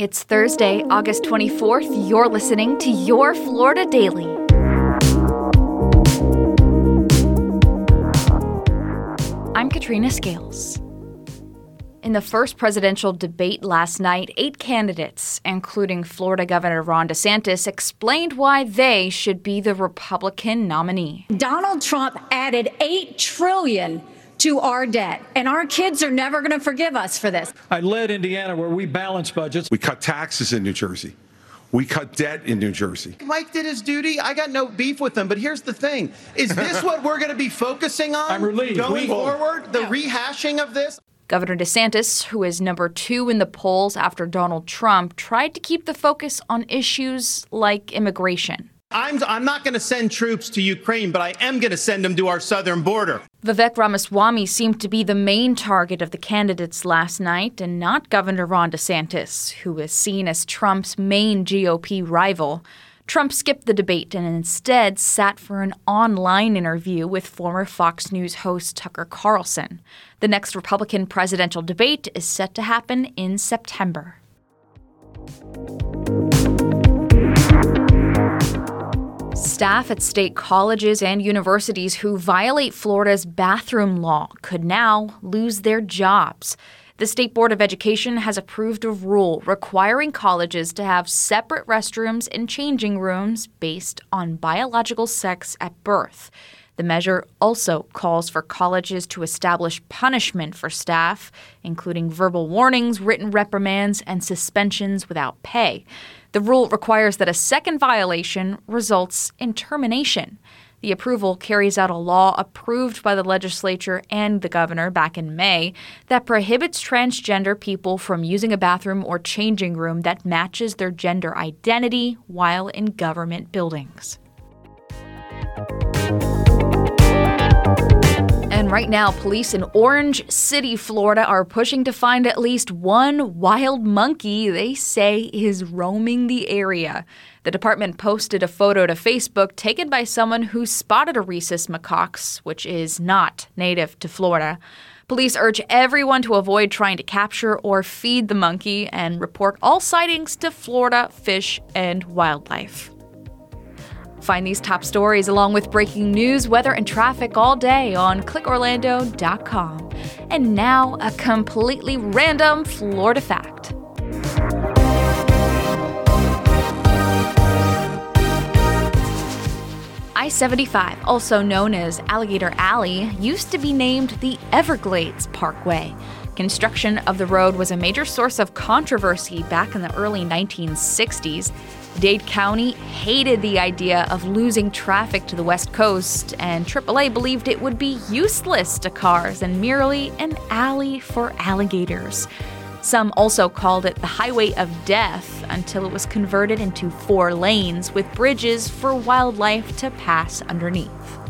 It's Thursday, August 24th. You're listening to Your Florida Daily. I'm Katrina Scales. In the first presidential debate last night, eight candidates, including Florida Governor Ron DeSantis, explained why they should be the Republican nominee. Donald Trump added 8 trillion to our debt. And our kids are never going to forgive us for this. I led Indiana where we balanced budgets. We cut taxes in New Jersey. We cut debt in New Jersey. Mike did his duty. I got no beef with him. But here's the thing Is this what we're going to be focusing on I'm relieved. going We- forward? The rehashing of this? Governor DeSantis, who is number two in the polls after Donald Trump, tried to keep the focus on issues like immigration. I'm, I'm not going to send troops to Ukraine, but I am going to send them to our southern border. Vivek Ramaswamy seemed to be the main target of the candidates last night, and not Governor Ron DeSantis, who is seen as Trump's main GOP rival. Trump skipped the debate and instead sat for an online interview with former Fox News host Tucker Carlson. The next Republican presidential debate is set to happen in September. Staff at state colleges and universities who violate Florida's bathroom law could now lose their jobs. The State Board of Education has approved a rule requiring colleges to have separate restrooms and changing rooms based on biological sex at birth. The measure also calls for colleges to establish punishment for staff, including verbal warnings, written reprimands, and suspensions without pay. The rule requires that a second violation results in termination. The approval carries out a law approved by the legislature and the governor back in May that prohibits transgender people from using a bathroom or changing room that matches their gender identity while in government buildings. And right now, police in Orange City, Florida are pushing to find at least one wild monkey they say is roaming the area. The department posted a photo to Facebook taken by someone who spotted a rhesus macaques, which is not native to Florida. Police urge everyone to avoid trying to capture or feed the monkey and report all sightings to Florida Fish and Wildlife. Find these top stories along with breaking news, weather, and traffic all day on clickorlando.com. And now, a completely random Florida fact. I 75, also known as Alligator Alley, used to be named the Everglades Parkway. Construction of the road was a major source of controversy back in the early 1960s. Dade County hated the idea of losing traffic to the West Coast, and AAA believed it would be useless to cars and merely an alley for alligators. Some also called it the Highway of Death until it was converted into four lanes with bridges for wildlife to pass underneath.